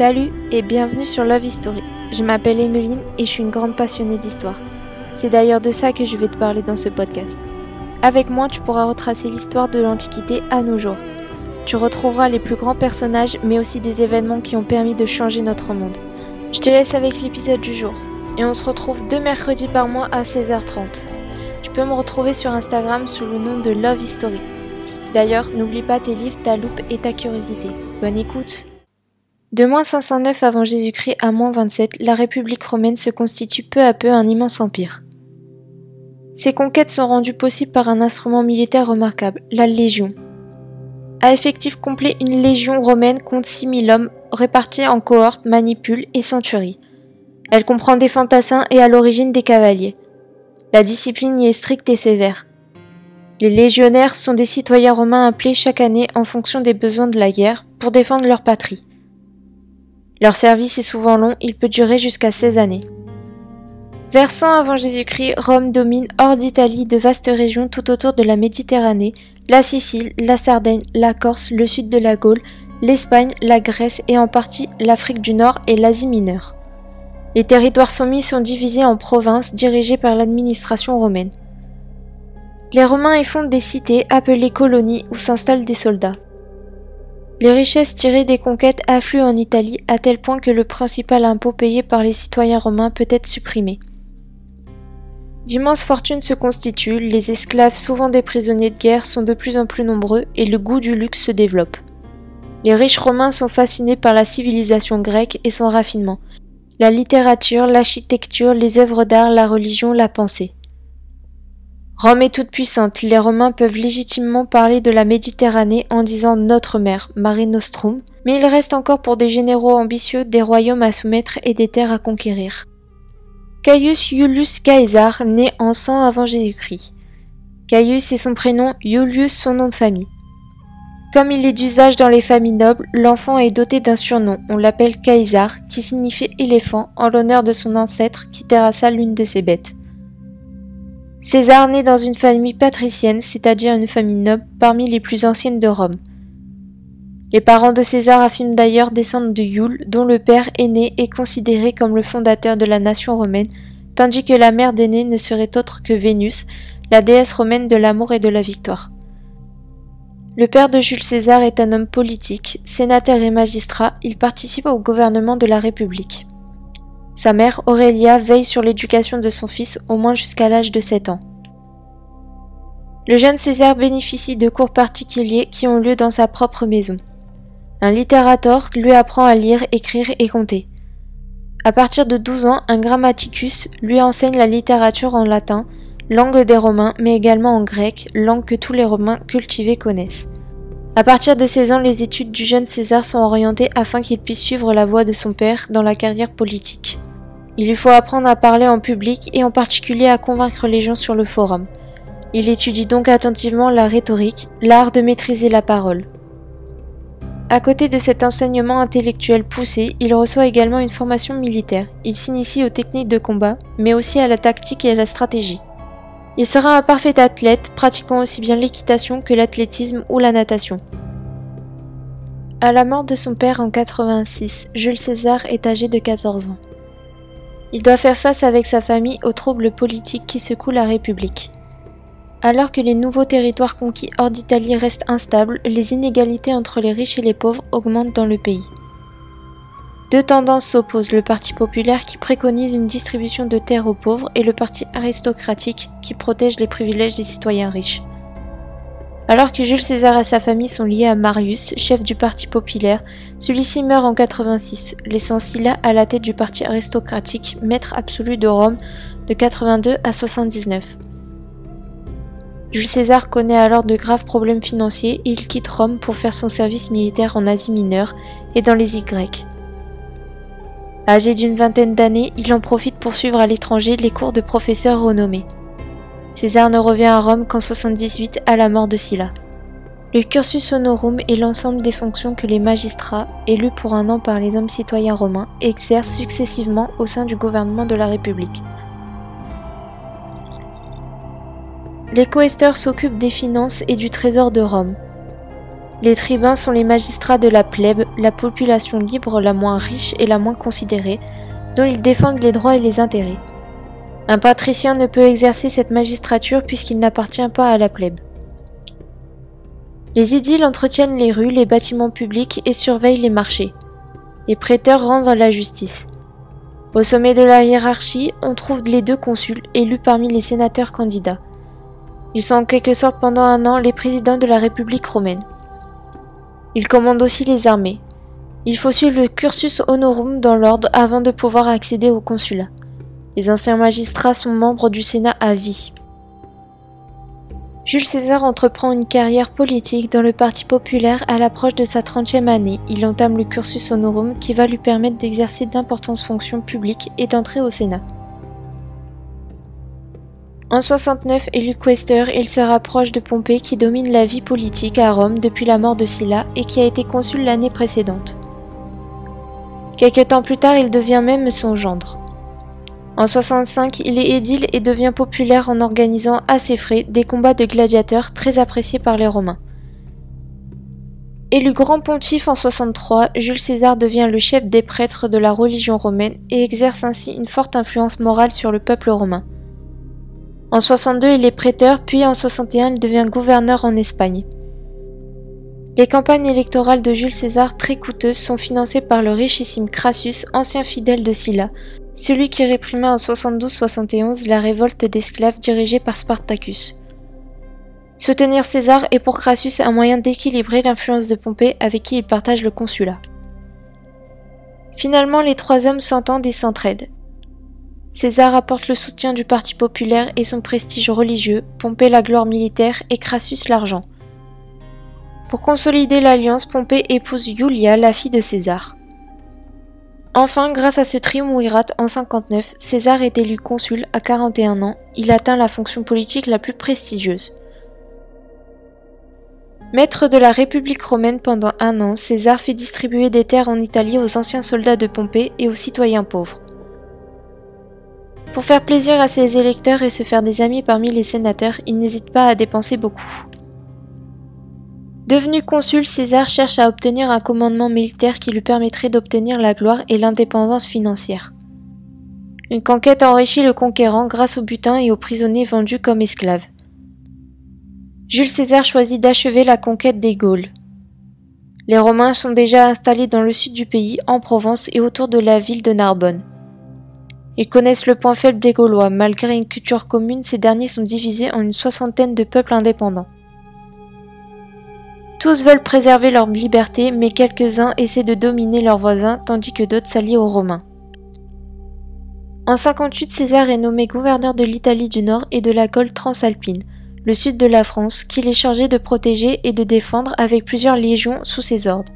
Salut et bienvenue sur Love History. Je m'appelle Emeline et je suis une grande passionnée d'histoire. C'est d'ailleurs de ça que je vais te parler dans ce podcast. Avec moi, tu pourras retracer l'histoire de l'Antiquité à nos jours. Tu retrouveras les plus grands personnages mais aussi des événements qui ont permis de changer notre monde. Je te laisse avec l'épisode du jour et on se retrouve deux mercredis par mois à 16h30. Tu peux me retrouver sur Instagram sous le nom de Love History. D'ailleurs, n'oublie pas tes livres, ta loupe et ta curiosité. Bonne écoute De moins 509 avant Jésus-Christ à moins 27, la République romaine se constitue peu à peu un immense empire. Ces conquêtes sont rendues possibles par un instrument militaire remarquable, la Légion. À effectif complet, une légion romaine compte 6000 hommes répartis en cohortes, manipules et centuries. Elle comprend des fantassins et à l'origine des cavaliers. La discipline y est stricte et sévère. Les légionnaires sont des citoyens romains appelés chaque année en fonction des besoins de la guerre pour défendre leur patrie. Leur service est souvent long, il peut durer jusqu'à 16 années. Vers 100 avant Jésus-Christ, Rome domine hors d'Italie de vastes régions tout autour de la Méditerranée, la Sicile, la Sardaigne, la Corse, le sud de la Gaule, l'Espagne, la Grèce et en partie l'Afrique du Nord et l'Asie mineure. Les territoires soumis sont divisés en provinces dirigées par l'administration romaine. Les Romains y fondent des cités appelées colonies où s'installent des soldats. Les richesses tirées des conquêtes affluent en Italie à tel point que le principal impôt payé par les citoyens romains peut être supprimé. D'immenses fortunes se constituent, les esclaves, souvent des prisonniers de guerre, sont de plus en plus nombreux et le goût du luxe se développe. Les riches romains sont fascinés par la civilisation grecque et son raffinement, la littérature, l'architecture, les œuvres d'art, la religion, la pensée. Rome est toute puissante, les Romains peuvent légitimement parler de la Méditerranée en disant notre mère, Mare Nostrum, mais il reste encore pour des généraux ambitieux des royaumes à soumettre et des terres à conquérir. Caius Iulius Caesar naît en 100 avant Jésus-Christ. Caius est son prénom, Iulius son nom de famille. Comme il est d'usage dans les familles nobles, l'enfant est doté d'un surnom, on l'appelle Caesar, qui signifie éléphant, en l'honneur de son ancêtre qui terrassa l'une de ses bêtes. César naît dans une famille patricienne, c'est-à-dire une famille noble parmi les plus anciennes de Rome. Les parents de César affirment d'ailleurs descendre de Iule, dont le père aîné est considéré comme le fondateur de la nation romaine, tandis que la mère d'aîné ne serait autre que Vénus, la déesse romaine de l'amour et de la victoire. Le père de Jules César est un homme politique, sénateur et magistrat, il participe au gouvernement de la République. Sa mère, Aurélia, veille sur l'éducation de son fils au moins jusqu'à l'âge de 7 ans. Le jeune César bénéficie de cours particuliers qui ont lieu dans sa propre maison. Un littérateur lui apprend à lire, écrire et compter. À partir de 12 ans, un grammaticus lui enseigne la littérature en latin, langue des Romains, mais également en grec, langue que tous les Romains cultivés connaissent. À partir de 16 ans, les études du jeune César sont orientées afin qu'il puisse suivre la voie de son père dans la carrière politique. Il lui faut apprendre à parler en public et en particulier à convaincre les gens sur le forum. Il étudie donc attentivement la rhétorique, l'art de maîtriser la parole. À côté de cet enseignement intellectuel poussé, il reçoit également une formation militaire. Il s'initie aux techniques de combat, mais aussi à la tactique et à la stratégie. Il sera un parfait athlète, pratiquant aussi bien l'équitation que l'athlétisme ou la natation. À la mort de son père en 86, Jules César est âgé de 14 ans. Il doit faire face avec sa famille aux troubles politiques qui secouent la République. Alors que les nouveaux territoires conquis hors d'Italie restent instables, les inégalités entre les riches et les pauvres augmentent dans le pays. Deux tendances s'opposent, le Parti populaire qui préconise une distribution de terres aux pauvres et le Parti aristocratique qui protège les privilèges des citoyens riches. Alors que Jules César et sa famille sont liés à Marius, chef du Parti populaire, celui-ci meurt en 86, laissant Sylla à la tête du parti aristocratique, maître absolu de Rome de 82 à 79. Jules César connaît alors de graves problèmes financiers et il quitte Rome pour faire son service militaire en Asie mineure et dans les Y. Âgé d'une vingtaine d'années, il en profite pour suivre à l'étranger les cours de professeurs renommés. César ne revient à Rome qu'en 78 à la mort de Sylla. Le cursus honorum est l'ensemble des fonctions que les magistrats, élus pour un an par les hommes citoyens romains, exercent successivement au sein du gouvernement de la République. Les coesteurs s'occupent des finances et du trésor de Rome. Les tribuns sont les magistrats de la plèbe, la population libre la moins riche et la moins considérée, dont ils défendent les droits et les intérêts. Un patricien ne peut exercer cette magistrature puisqu'il n'appartient pas à la plèbe. Les édiles entretiennent les rues, les bâtiments publics et surveillent les marchés. Les prêteurs rendent la justice. Au sommet de la hiérarchie, on trouve les deux consuls élus parmi les sénateurs candidats. Ils sont en quelque sorte pendant un an les présidents de la République romaine. Ils commandent aussi les armées. Il faut suivre le cursus honorum dans l'ordre avant de pouvoir accéder au consulat. Les anciens magistrats sont membres du Sénat à vie. Jules César entreprend une carrière politique dans le Parti populaire à l'approche de sa 30e année. Il entame le cursus honorum qui va lui permettre d'exercer d'importantes fonctions publiques et d'entrer au Sénat. En 69, élu quaesteur, il se rapproche de Pompée qui domine la vie politique à Rome depuis la mort de Sylla et qui a été consul l'année précédente. Quelque temps plus tard, il devient même son gendre. En 65, il est édile et devient populaire en organisant à ses frais des combats de gladiateurs très appréciés par les Romains. Élu grand pontife en 63, Jules César devient le chef des prêtres de la religion romaine et exerce ainsi une forte influence morale sur le peuple romain. En 62, il est prêteur, puis en 61, il devient gouverneur en Espagne. Les campagnes électorales de Jules César, très coûteuses, sont financées par le richissime Crassus, ancien fidèle de Sylla, celui qui réprima en 72-71 la révolte d'esclaves dirigée par Spartacus. Soutenir César est pour Crassus un moyen d'équilibrer l'influence de Pompée avec qui il partage le consulat. Finalement, les trois hommes s'entendent et s'entraident. César apporte le soutien du Parti populaire et son prestige religieux, Pompée la gloire militaire et Crassus l'argent. Pour consolider l'alliance, Pompée épouse Iulia, la fille de César. Enfin, grâce à ce triumvirat en 59, César est élu consul à 41 ans, il atteint la fonction politique la plus prestigieuse. Maître de la République romaine pendant un an, César fait distribuer des terres en Italie aux anciens soldats de Pompée et aux citoyens pauvres. Pour faire plaisir à ses électeurs et se faire des amis parmi les sénateurs, il n'hésite pas à dépenser beaucoup. Devenu consul, César cherche à obtenir un commandement militaire qui lui permettrait d'obtenir la gloire et l'indépendance financière. Une conquête enrichit le conquérant grâce au butin et aux prisonniers vendus comme esclaves. Jules César choisit d'achever la conquête des Gaules. Les Romains sont déjà installés dans le sud du pays, en Provence et autour de la ville de Narbonne. Ils connaissent le point faible des Gaulois. Malgré une culture commune, ces derniers sont divisés en une soixantaine de peuples indépendants. Tous veulent préserver leur liberté, mais quelques-uns essaient de dominer leurs voisins, tandis que d'autres s'allient aux Romains. En 58, César est nommé gouverneur de l'Italie du Nord et de la Gaule transalpine, le sud de la France, qu'il est chargé de protéger et de défendre avec plusieurs légions sous ses ordres.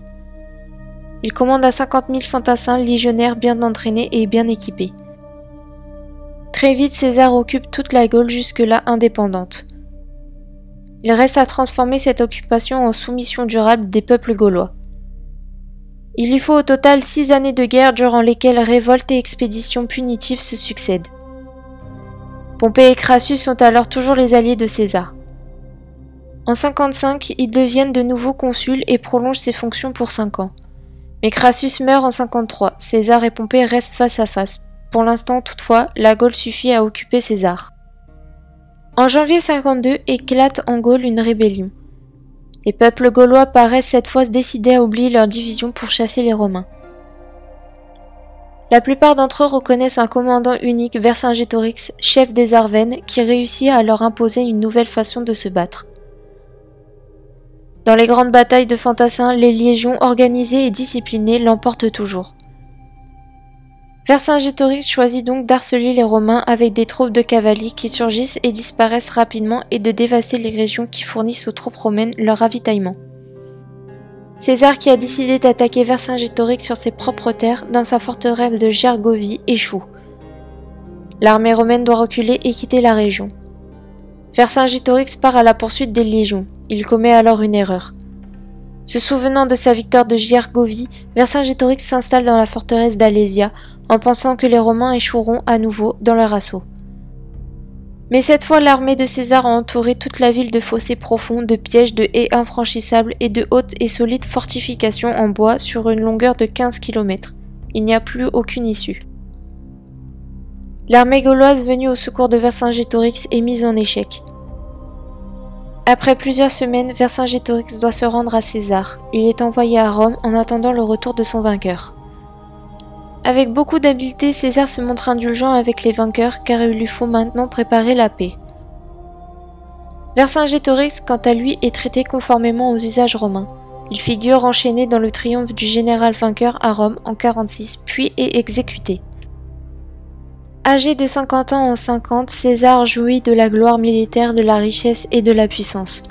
Il commande à 50 000 fantassins légionnaires bien entraînés et bien équipés. Très vite, César occupe toute la Gaule jusque-là indépendante. Il reste à transformer cette occupation en soumission durable des peuples gaulois. Il lui faut au total six années de guerre durant lesquelles révoltes et expéditions punitives se succèdent. Pompée et Crassus sont alors toujours les alliés de César. En 55, ils deviennent de nouveau consuls et prolongent ses fonctions pour cinq ans. Mais Crassus meurt en 53, César et Pompée restent face à face, pour l'instant, toutefois, la Gaule suffit à occuper César. En janvier 52 éclate en Gaule une rébellion. Les peuples gaulois paraissent cette fois décidés à oublier leur division pour chasser les Romains. La plupart d'entre eux reconnaissent un commandant unique, Vercingétorix, chef des Arvennes, qui réussit à leur imposer une nouvelle façon de se battre. Dans les grandes batailles de fantassins, les légions organisées et disciplinées l'emportent toujours. Vercingétorix choisit donc d'harceler les Romains avec des troupes de cavaliers qui surgissent et disparaissent rapidement et de dévaster les régions qui fournissent aux troupes romaines leur ravitaillement. César, qui a décidé d'attaquer Vercingétorix sur ses propres terres, dans sa forteresse de Gergovie, échoue. L'armée romaine doit reculer et quitter la région. Vercingétorix part à la poursuite des légions. Il commet alors une erreur. Se souvenant de sa victoire de Gergovie, Vercingétorix s'installe dans la forteresse d'Alésia en pensant que les Romains échoueront à nouveau dans leur assaut. Mais cette fois, l'armée de César a entouré toute la ville de fossés profonds, de pièges, de haies infranchissables et de hautes et solides fortifications en bois sur une longueur de 15 km. Il n'y a plus aucune issue. L'armée gauloise venue au secours de Vercingétorix est mise en échec. Après plusieurs semaines, Vercingétorix doit se rendre à César. Il est envoyé à Rome en attendant le retour de son vainqueur. Avec beaucoup d'habileté, César se montre indulgent avec les vainqueurs car il lui faut maintenant préparer la paix. Vercingétorix, quant à lui, est traité conformément aux usages romains. Il figure enchaîné dans le triomphe du général vainqueur à Rome en 46, puis est exécuté. Âgé de 50 ans en 50, César jouit de la gloire militaire, de la richesse et de la puissance.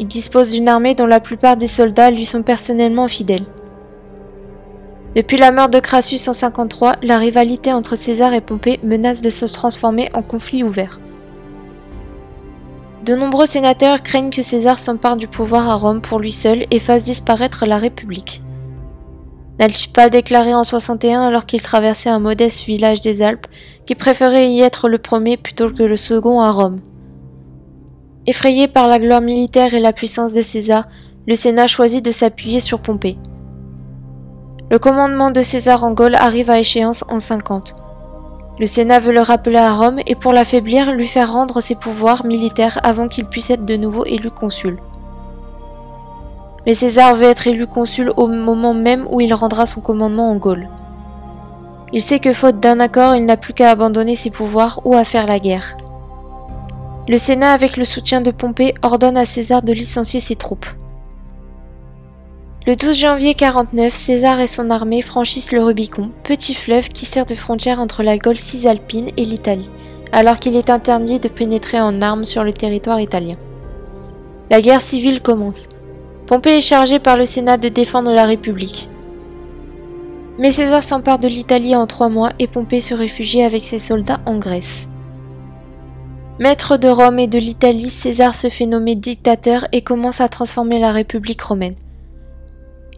Il dispose d'une armée dont la plupart des soldats lui sont personnellement fidèles. Depuis la mort de Crassus en 53, la rivalité entre César et Pompée menace de se transformer en conflit ouvert. De nombreux sénateurs craignent que César s'empare du pouvoir à Rome pour lui seul et fasse disparaître la République. N'a-t-il pas déclaré en 61 alors qu'il traversait un modeste village des Alpes qu'il préférait y être le premier plutôt que le second à Rome Effrayé par la gloire militaire et la puissance de César, le Sénat choisit de s'appuyer sur Pompée. Le commandement de César en Gaule arrive à échéance en 50. Le Sénat veut le rappeler à Rome et pour l'affaiblir, lui faire rendre ses pouvoirs militaires avant qu'il puisse être de nouveau élu consul. Mais César veut être élu consul au moment même où il rendra son commandement en Gaule. Il sait que faute d'un accord, il n'a plus qu'à abandonner ses pouvoirs ou à faire la guerre. Le Sénat, avec le soutien de Pompée, ordonne à César de licencier ses troupes. Le 12 janvier 49, César et son armée franchissent le Rubicon, petit fleuve qui sert de frontière entre la Gaule cisalpine et l'Italie, alors qu'il est interdit de pénétrer en armes sur le territoire italien. La guerre civile commence. Pompée est chargé par le Sénat de défendre la République. Mais César s'empare de l'Italie en trois mois et Pompée se réfugie avec ses soldats en Grèce. Maître de Rome et de l'Italie, César se fait nommer dictateur et commence à transformer la République romaine.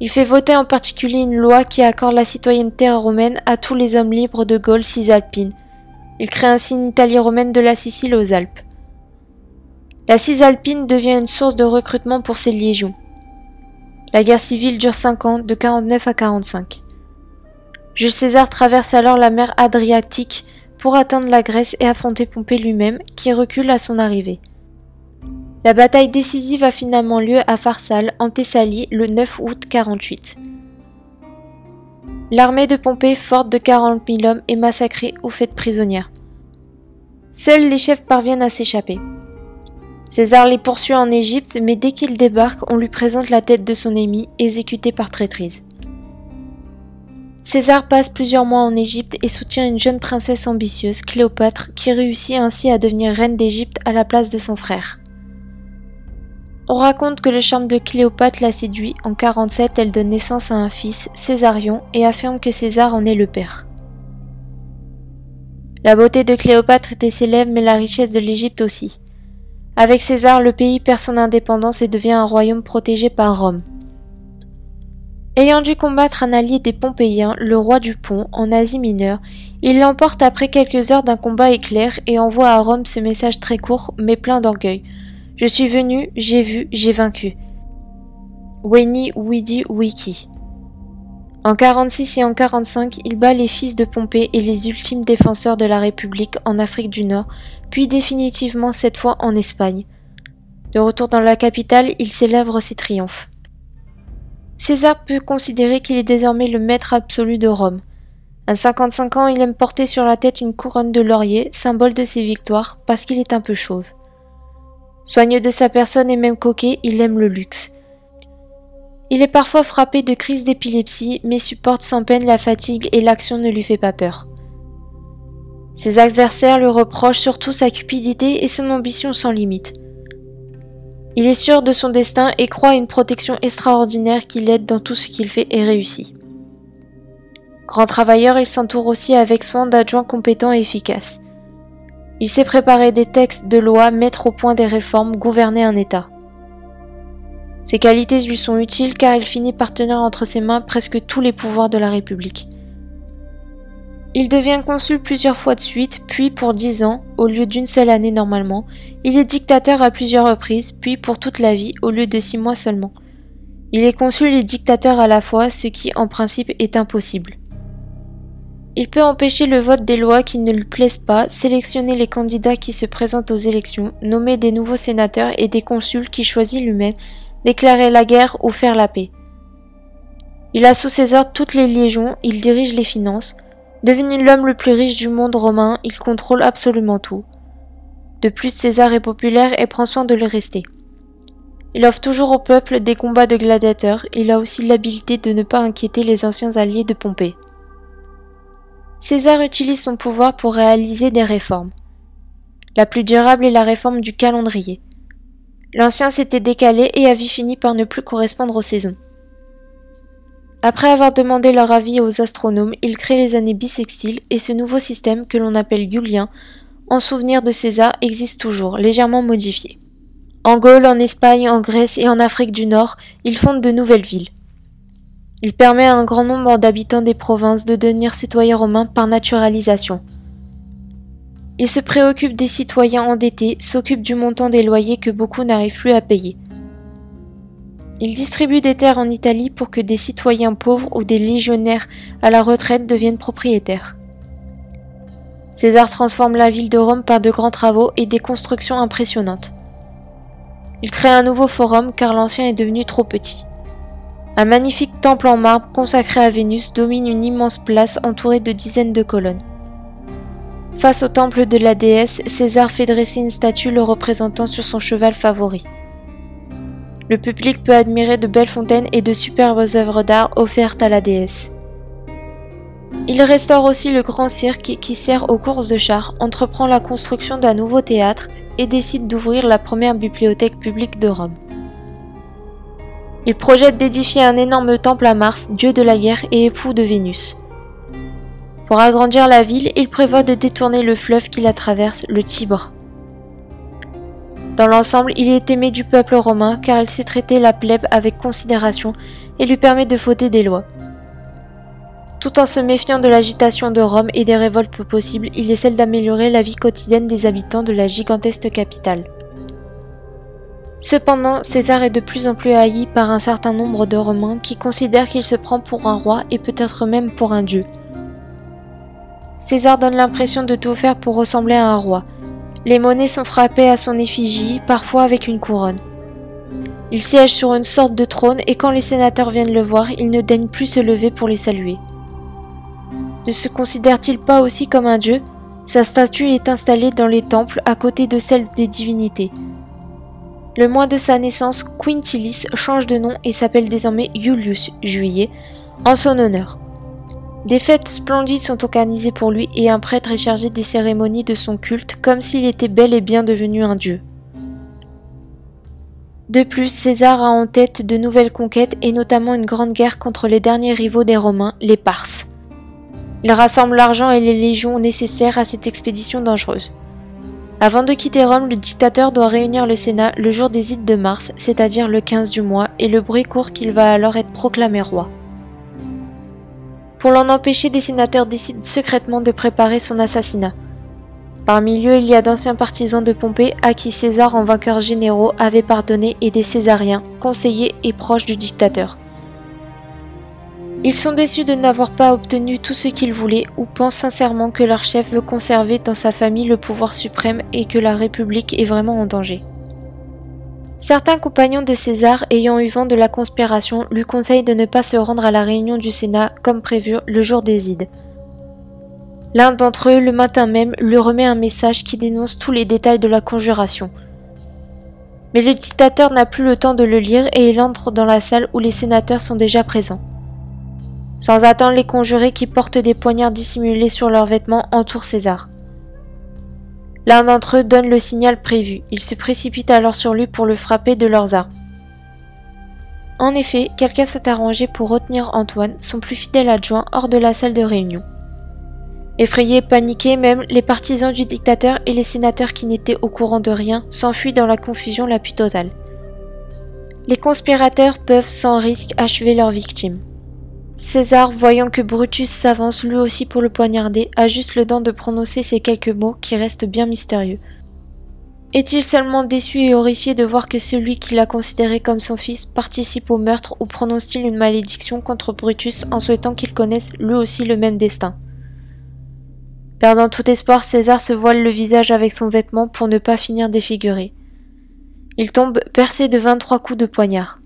Il fait voter en particulier une loi qui accorde la citoyenneté romaine à tous les hommes libres de Gaule cisalpine. Il crée ainsi une Italie romaine de la Sicile aux Alpes. La Cisalpine devient une source de recrutement pour ses légions. La guerre civile dure 5 ans, de 49 à 45. Jules César traverse alors la mer Adriatique pour atteindre la Grèce et affronter Pompée lui-même, qui recule à son arrivée. La bataille décisive a finalement lieu à Pharsale, en Thessalie, le 9 août 48. L'armée de Pompée, forte de 40 000 hommes, est massacrée ou faite prisonnière. Seuls les chefs parviennent à s'échapper. César les poursuit en Égypte, mais dès qu'il débarque, on lui présente la tête de son ennemi, exécuté par traîtrise. César passe plusieurs mois en Égypte et soutient une jeune princesse ambitieuse, Cléopâtre, qui réussit ainsi à devenir reine d'Égypte à la place de son frère. On raconte que le charme de Cléopâtre la séduit. En 47, elle donne naissance à un fils, Césarion, et affirme que César en est le père. La beauté de Cléopâtre était célèbre, mais la richesse de l'Égypte aussi. Avec César, le pays perd son indépendance et devient un royaume protégé par Rome. Ayant dû combattre un allié des Pompéiens, le roi du Pont, en Asie mineure, il l'emporte après quelques heures d'un combat éclair et envoie à Rome ce message très court mais plein d'orgueil. Je suis venu, j'ai vu, j'ai vaincu. Weni Widi Wiki. En 46 et en 45, il bat les fils de Pompée et les ultimes défenseurs de la République en Afrique du Nord, puis définitivement cette fois en Espagne. De retour dans la capitale, il célèbre ses triomphes. César peut considérer qu'il est désormais le maître absolu de Rome. À 55 ans, il aime porter sur la tête une couronne de laurier, symbole de ses victoires, parce qu'il est un peu chauve. Soigneux de sa personne et même coquet, il aime le luxe. Il est parfois frappé de crises d'épilepsie, mais supporte sans peine la fatigue et l'action ne lui fait pas peur. Ses adversaires lui reprochent surtout sa cupidité et son ambition sans limite. Il est sûr de son destin et croit à une protection extraordinaire qui l'aide dans tout ce qu'il fait et réussit. Grand travailleur, il s'entoure aussi avec soin d'adjoints compétents et efficaces. Il sait préparer des textes de loi, mettre au point des réformes, gouverner un État. Ses qualités lui sont utiles car il finit par tenir entre ses mains presque tous les pouvoirs de la République. Il devient consul plusieurs fois de suite, puis pour dix ans, au lieu d'une seule année normalement. Il est dictateur à plusieurs reprises, puis pour toute la vie, au lieu de six mois seulement. Il est consul et dictateur à la fois, ce qui en principe est impossible. Il peut empêcher le vote des lois qui ne lui plaisent pas, sélectionner les candidats qui se présentent aux élections, nommer des nouveaux sénateurs et des consuls qu'il choisit lui-même, déclarer la guerre ou faire la paix. Il a sous ses ordres toutes les légions, il dirige les finances, Devenu l'homme le plus riche du monde romain, il contrôle absolument tout. De plus, César est populaire et prend soin de le rester. Il offre toujours au peuple des combats de gladiateurs, il a aussi l'habileté de ne pas inquiéter les anciens alliés de Pompée. César utilise son pouvoir pour réaliser des réformes. La plus durable est la réforme du calendrier. L'ancien s'était décalé et avait fini par ne plus correspondre aux saisons. Après avoir demandé leur avis aux astronomes, il crée les années bissextiles et ce nouveau système que l'on appelle Julien, en souvenir de César, existe toujours, légèrement modifié. En Gaule, en Espagne, en Grèce et en Afrique du Nord, il fonde de nouvelles villes. Il permet à un grand nombre d'habitants des provinces de devenir citoyens romains par naturalisation. Il se préoccupe des citoyens endettés, s'occupe du montant des loyers que beaucoup n'arrivent plus à payer. Il distribue des terres en Italie pour que des citoyens pauvres ou des légionnaires à la retraite deviennent propriétaires. César transforme la ville de Rome par de grands travaux et des constructions impressionnantes. Il crée un nouveau forum car l'ancien est devenu trop petit. Un magnifique temple en marbre consacré à Vénus domine une immense place entourée de dizaines de colonnes. Face au temple de la déesse, César fait dresser une statue le représentant sur son cheval favori. Le public peut admirer de belles fontaines et de superbes œuvres d'art offertes à la déesse. Il restaure aussi le grand cirque qui sert aux courses de chars, entreprend la construction d'un nouveau théâtre et décide d'ouvrir la première bibliothèque publique de Rome. Il projette d'édifier un énorme temple à Mars, dieu de la guerre et époux de Vénus. Pour agrandir la ville, il prévoit de détourner le fleuve qui la traverse, le Tibre. Dans l'ensemble, il est aimé du peuple romain car il sait traiter la plèbe avec considération et lui permet de fauter des lois. Tout en se méfiant de l'agitation de Rome et des révoltes possibles, il essaie d'améliorer la vie quotidienne des habitants de la gigantesque capitale. Cependant, César est de plus en plus haï par un certain nombre de Romains qui considèrent qu'il se prend pour un roi et peut-être même pour un dieu. César donne l'impression de tout faire pour ressembler à un roi, les monnaies sont frappées à son effigie, parfois avec une couronne. Il siège sur une sorte de trône et quand les sénateurs viennent le voir, il ne daigne plus se lever pour les saluer. Ne se considère-t-il pas aussi comme un dieu? Sa statue est installée dans les temples à côté de celle des divinités. Le mois de sa naissance, Quintilis change de nom et s'appelle désormais Julius, juillet, en son honneur. Des fêtes splendides sont organisées pour lui et un prêtre est chargé des cérémonies de son culte comme s'il était bel et bien devenu un dieu. De plus, César a en tête de nouvelles conquêtes et notamment une grande guerre contre les derniers rivaux des Romains, les Parses. Il rassemble l'argent et les légions nécessaires à cette expédition dangereuse. Avant de quitter Rome, le dictateur doit réunir le Sénat le jour des ides de mars, c'est-à-dire le 15 du mois, et le bruit court qu'il va alors être proclamé roi. Pour l'en empêcher, des sénateurs décident secrètement de préparer son assassinat. Parmi eux, il y a d'anciens partisans de Pompée à qui César, en vainqueur généraux, avait pardonné et des Césariens, conseillers et proches du dictateur. Ils sont déçus de n'avoir pas obtenu tout ce qu'ils voulaient ou pensent sincèrement que leur chef veut conserver dans sa famille le pouvoir suprême et que la République est vraiment en danger. Certains compagnons de César, ayant eu vent de la conspiration, lui conseillent de ne pas se rendre à la réunion du Sénat comme prévu le jour des ides. L'un d'entre eux, le matin même, lui remet un message qui dénonce tous les détails de la conjuration. Mais le dictateur n'a plus le temps de le lire et il entre dans la salle où les sénateurs sont déjà présents. Sans attendre, les conjurés qui portent des poignards dissimulés sur leurs vêtements entourent César. L'un d'entre eux donne le signal prévu. Ils se précipitent alors sur lui pour le frapper de leurs armes. En effet, quelqu'un s'est arrangé pour retenir Antoine, son plus fidèle adjoint, hors de la salle de réunion. Effrayés, paniqués même, les partisans du dictateur et les sénateurs qui n'étaient au courant de rien s'enfuient dans la confusion la plus totale. Les conspirateurs peuvent sans risque achever leur victime. César, voyant que Brutus s'avance lui aussi pour le poignarder, a juste le temps de prononcer ces quelques mots qui restent bien mystérieux. Est-il seulement déçu et horrifié de voir que celui qu'il a considéré comme son fils participe au meurtre ou prononce-t-il une malédiction contre Brutus en souhaitant qu'il connaisse lui aussi le même destin? Perdant tout espoir, César se voile le visage avec son vêtement pour ne pas finir défiguré. Il tombe percé de 23 coups de poignard.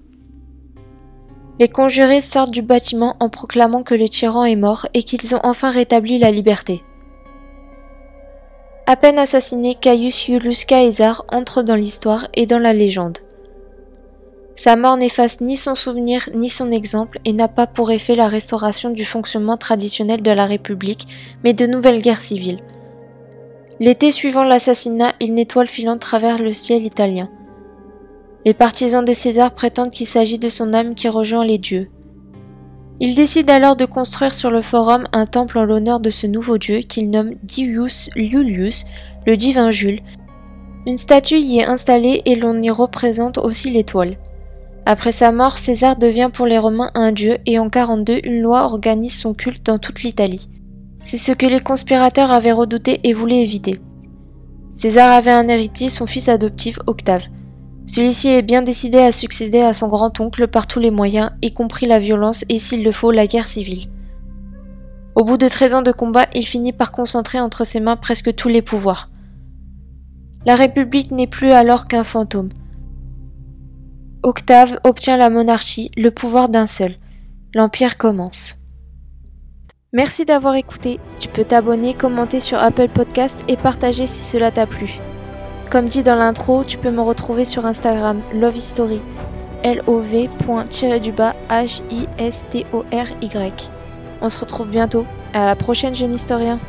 Les conjurés sortent du bâtiment en proclamant que le tyran est mort et qu'ils ont enfin rétabli la liberté. À peine assassiné, Caius Iulius Caesar entre dans l'histoire et dans la légende. Sa mort n'efface ni son souvenir ni son exemple et n'a pas pour effet la restauration du fonctionnement traditionnel de la République, mais de nouvelles guerres civiles. L'été suivant l'assassinat, une étoile filant travers le ciel italien. Les partisans de César prétendent qu'il s'agit de son âme qui rejoint les dieux. Ils décident alors de construire sur le forum un temple en l'honneur de ce nouveau dieu qu'ils nomment Dius Iulius, le divin Jules. Une statue y est installée et l'on y représente aussi l'étoile. Après sa mort, César devient pour les Romains un dieu et en 42, une loi organise son culte dans toute l'Italie. C'est ce que les conspirateurs avaient redouté et voulaient éviter. César avait un héritier, son fils adoptif Octave. Celui-ci est bien décidé à succéder à son grand-oncle par tous les moyens, y compris la violence et s'il le faut la guerre civile. Au bout de 13 ans de combat, il finit par concentrer entre ses mains presque tous les pouvoirs. La République n'est plus alors qu'un fantôme. Octave obtient la monarchie, le pouvoir d'un seul. L'Empire commence. Merci d'avoir écouté. Tu peux t'abonner, commenter sur Apple Podcast et partager si cela t'a plu. Comme dit dans l'intro, tu peux me retrouver sur Instagram Love History. L-O-V.-du-bas H-I-S-T-O-R-Y. On se retrouve bientôt. À la prochaine, jeune historien.